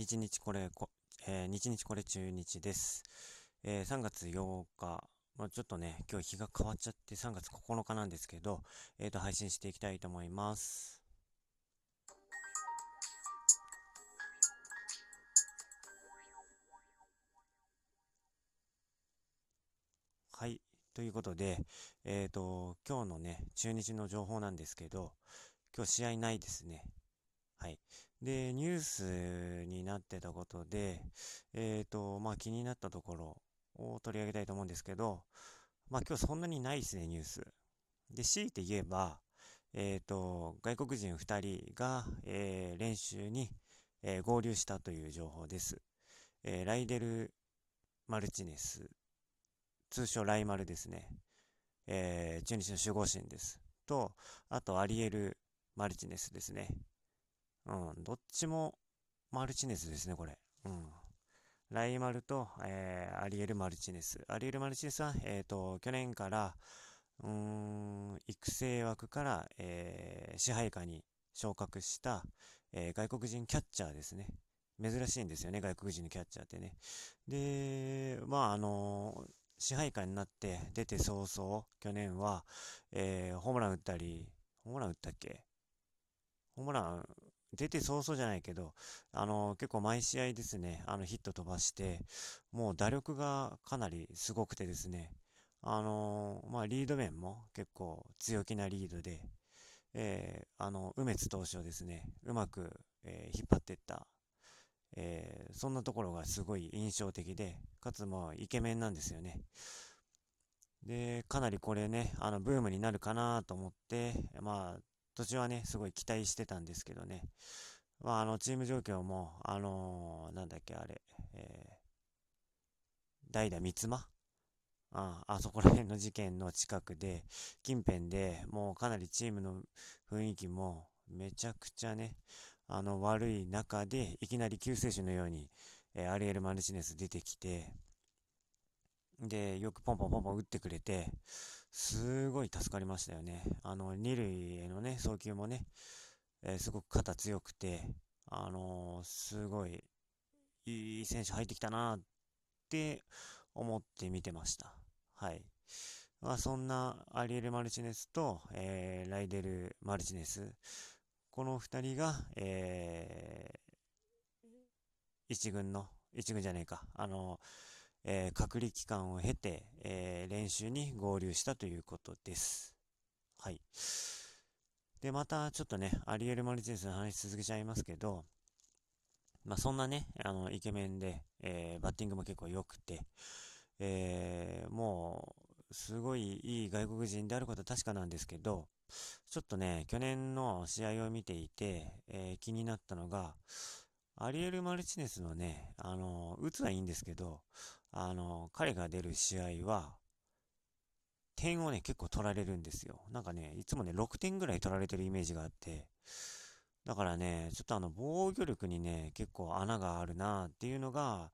日日これこ、えー、日日これ中日です。えー、3月8日、まあ、ちょっとね、今日日が変わっちゃって3月9日なんですけど、えっ、ー、と、配信していきたいと思います。はい。ということで、えっ、ー、と、今日のね、中日の情報なんですけど、今日試合ないですね。はい。で、ニュースになってたことで、えっ、ー、と、まあ気になったところを取り上げたいと思うんですけど、まあ今日そんなにないですね、ニュース。で、強いて言えば、えっ、ー、と、外国人2人が、えー、練習に、え、合流したという情報です。え、ライデル・マルチネス、通称ライマルですね。えー、中日の守護神です。と、あとアリエル・マルチネスですね。うん、どっちもマルチネスですね、これ。うん。ライマルと、えー、アリエル・マルチネス。アリエル・マルチネスは、えっ、ー、と、去年から、うーん、育成枠から、えー、支配下に昇格した、えー、外国人キャッチャーですね。珍しいんですよね、外国人のキャッチャーってね。で、まあ、あの支配下になって出て早々、去年は、えー、ホームラン打ったり、ホームラン打ったっけ？ホームラン出て早々じゃないけど、あの、結構毎試合ですね、あの、ヒット飛ばして、もう打力がかなりすごくてですね、あの、まあ、リード面も結構強気なリードで、えー、あの、梅津投手をですね、うまく、えー、引っ張っていった、えー、そんなところがすごい印象的で、かつもイケメンなんですよね。で、かなりこれね、あの、ブームになるかなと思って、まあ、土地はね、すごい期待してたんですけどね。まあ、あの、チーム状況も、あのー、なんだっけ、あれ、えー、代打三つ間？ああそこら辺の事件の近くで、近辺でもうかなりチームの雰囲気もめちゃくちゃね、あの悪い中で、いきなり救世主のように、えー、アリエル・マルチネス出てきて、で、よくポンポンポンポン打ってくれて、すごい助かりましたよね。あの、二塁へのね、送球もね、えー、すごく肩強くて、あのー、すごい、いい選手入ってきたなって思って見てました。はい。まあ、そんなアリエル・マルチネスと、えー、ライデル・マルチネス、この二人が、えー、一軍の、一軍じゃねえか、あのーえー、隔離期間を経て、えー、練習に合流したということです。はい。で、またちょっとね、アリエル・マルチネスの話続けちゃいますけど、まあ、そんなね、あの、イケメンで、えー、バッティングも結構良くて、えー、もう、すごいいい外国人であることは確かなんですけど、ちょっとね、去年の試合を見ていて、えー、気になったのが、アリエル・マルチネスのね、あの、打つはいいんですけど、あの、彼が出る試合は、点をね、結構取られるんですよ。なんかね、いつもね、6点ぐらい取られてるイメージがあって、だからね、ちょっとあの、防御力にね、結構穴があるなっていうのが、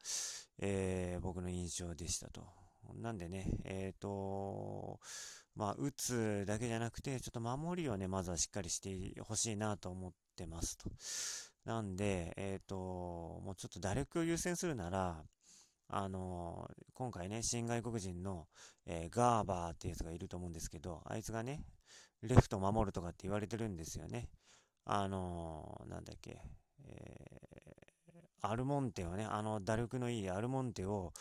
えー、僕の印象でしたと。なんでね、えっ、ー、と、まあ、打つだけじゃなくて、ちょっと守りをね、まずはしっかりしてほしいなと思ってますと。なんで、えっ、ー、と、もうちょっと打力を優先するなら、あのー、今回ね、新外国人の、えー、ガーバーってやつがいると思うんですけど、あいつがね、レフト守るとかって言われてるんですよね。あのー、なんだっけ、えアルモンテをね、あの打力のいいアルモンテを、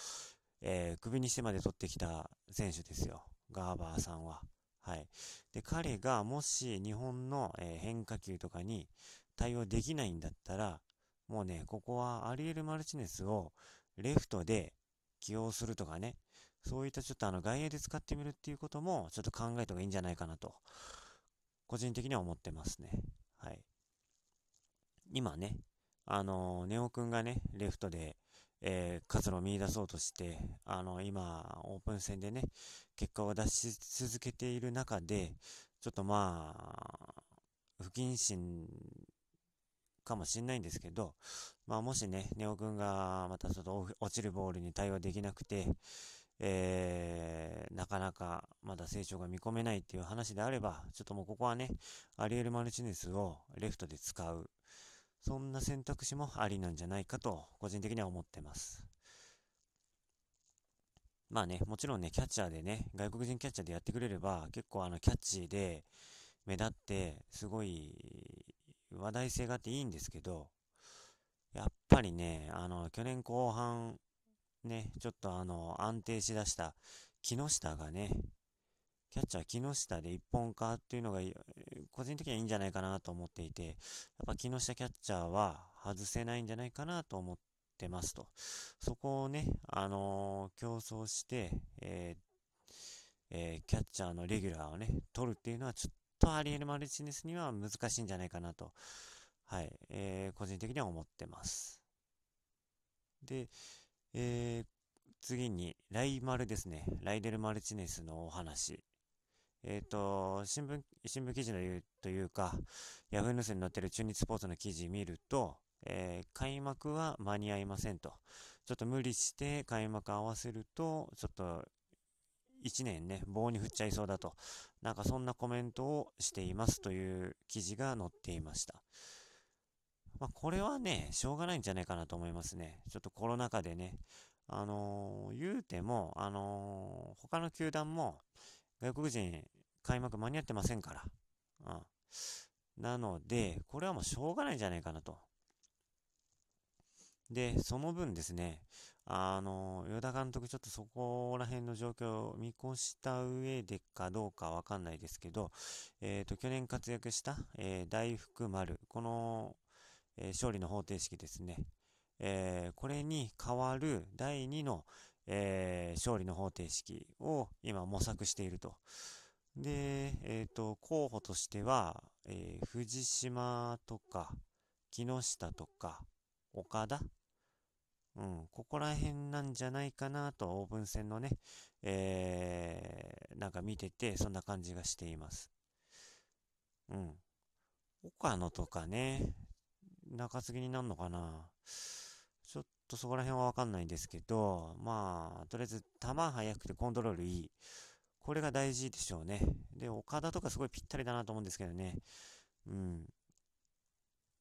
え首にしてまで取ってきた選手ですよ。ガーバーさんは。はい。で、彼がもし日本の、え変化球とかに対応できないんだったら、もうね、ここはアリエル・マルチネスをレフトで起用するとかね、そういったちょっとあの外野で使ってみるっていうこともちょっと考えた方がいいんじゃないかなと、個人的には思ってますね。はい。今ね、あのー、ネオくんがね、レフトで、えー、活路を見出そうとして、あの、今、オープン戦でね、結果を出し続けている中で、ちょっとまあ、不謹慎かもしんないんですけど、まあもしね、ネオ君がまたちょっと落ちるボールに対応できなくて、えー、なかなかまだ成長が見込めないっていう話であれば、ちょっともうここはね、アリエル・マルチネスをレフトで使う。そんな選択肢もありなんじゃないかと、個人的には思ってます。まあね、もちろんね、キャッチャーでね、外国人キャッチャーでやってくれれば、結構あの、キャッチーで、目立って、すごい、話題性があっていいんですけど、やっぱりね、あの、去年後半、ね、ちょっとあの、安定しだした木下がね、キャッチャー木下で一本化っていうのが、個人的にはいいんじゃないかなと思っていて、やっぱ木下キャッチャーは外せないんじゃないかなと思ってますと。そこをね、あのー、競争して、えーえー、キャッチャーのレギュラーをね、取るっていうのはちょっとアリエル・マルチネスには難しいんじゃないかなと、はい、えー、個人的には思ってます。で、えー、次に、ライマルですね。ライデル・マルチネスのお話。えっ、ー、と、新聞、新聞記事の言うというか、ヤフーニュースに載ってる中日スポーツの記事見ると、えー、開幕は間に合いませんと。ちょっと無理して開幕合わせると、ちょっと1年ね、棒に振っちゃいそうだと。なんかそんなコメントをしていますという記事が載っていました。まあ、これはね、しょうがないんじゃないかなと思いますね。ちょっとコロナ禍でね、あのー、言うても、あのー、他の球団も外国人開幕間に合ってませんから。うん。なので、これはもうしょうがないんじゃないかなと。で、その分ですね、あの、与田監督ちょっとそこら辺の状況を見越した上でかどうかわかんないですけど、えっ、ー、と、去年活躍した、えー、大福丸、この、えー、勝利の方程式ですね。えこれに代わる第2の、え勝利の方程式を今模索していると。で、えっ、と、候補としては、え藤島とか、木下とか、岡田？うん、ここら辺なんじゃないかなと、オープン戦のね、えー、なんか見てて、そんな感じがしています。うん。岡野とかね、中継ぎになるのかな？とそこら辺はわかんないんですけど、まあ、とりあえず球速くてコントロールいい。これが大事でしょうね。で、岡田とかすごいぴったりだなと思うんですけどね。うん。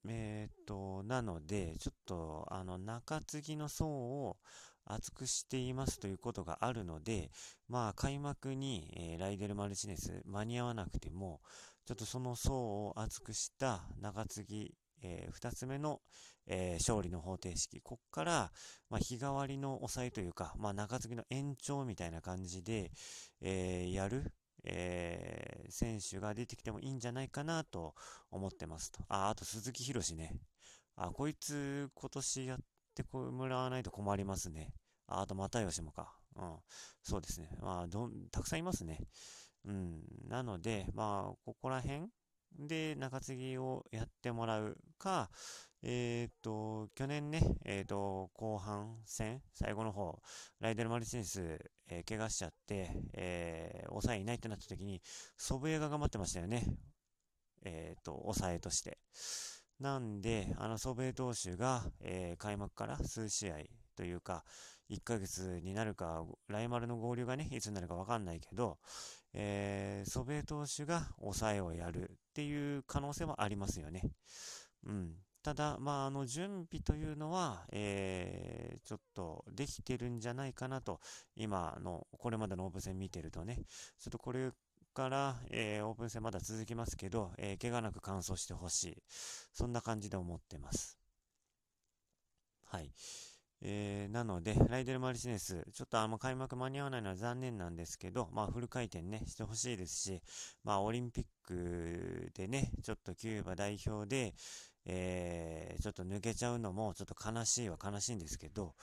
えっ、と、なので、ちょっと、あの、中継ぎの層を厚くしていますということがあるので、まあ、開幕に、えー、ライデル・マルチネス間に合わなくても、ちょっとその層を厚くした中継ぎ、えー、二つ目の、えー、勝利の方程式。こっから、まあ、日替わりの抑えというか、まあ、中継ぎの延長みたいな感じで、えー、やる、えー、選手が出てきてもいいんじゃないかなと思ってますと。あ、あと鈴木宏ね。あ、こいつ今年やってもらわないと困りますね。あ、あと又吉もか。うん。そうですね。まあ、どん、たくさんいますね。うん。なので、まあ、ここら辺で中継ぎをやってもらうか、えっ、と、去年ね、えっ、と、後半戦、最後の方、ライデル・マルチネス、えー、怪我しちゃって、えー、抑えいないってなった時に、祖父江が頑張ってましたよね。えっ、と、抑えとして。なんで、あの祖父江投手が、え開幕から数試合というか、1ヶ月になるか、ライマルの合流がね、いつになるかわかんないけど、えー、祖父江投手が抑えをやるっていう可能性もありますよね。うん。ただ、まあ、あの、準備というのは、えー、ちょっとできてるんじゃないかなと、今の、これまでのオープン戦見てるとね、ちょっとこれから、えー、オープン戦まだ続きますけど、えー、怪我なく完走してほしい。そんな感じで思ってます。はい。えー、なので、ライデル・マルチネス、ちょっとあの開幕間に合わないのは残念なんですけど、まあフル回転ね、してほしいですし、まあオリンピックでね、ちょっとキューバ代表で、えー、ちょっと抜けちゃうのもちょっと悲しいは悲しいんですけど、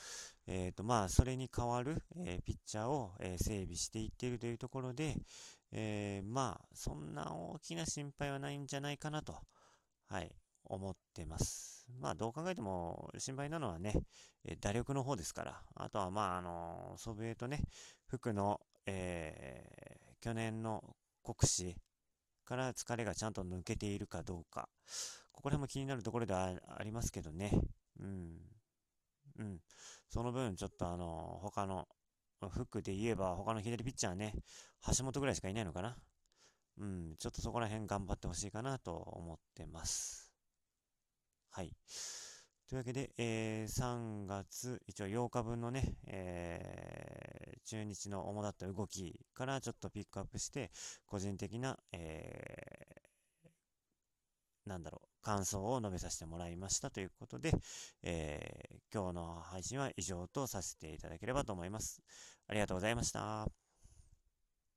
えっ、ー、と、まあ、それに代わる、えー、ピッチャーを、え、整備していっているというところで、え、まあ、そんな大きな心配はないんじゃないかなと、はい、思ってます。まあ、どう考えても心配なのはね、え打力の方ですから、あとは、まあ、あの祖父江とね、福の、え去年の国士から疲れがちゃんと抜けているかどうか、ここら辺も気になるところではありますけどね。うん。うん。その分、ちょっとあの、他の、フックで言えば、他の左ピッチャーね、橋本ぐらいしかいないのかな。うん。ちょっとそこら辺頑張ってほしいかなと思ってます。はい。というわけで、えー、3月、一応8日分のね、えー、中日の主だった動きからちょっとピックアップして、個人的な、えー、なんだろう、感想を述べさせてもらいましたということで、えー、今日の配信は以上とさせていただければと思います。ありがとうございました。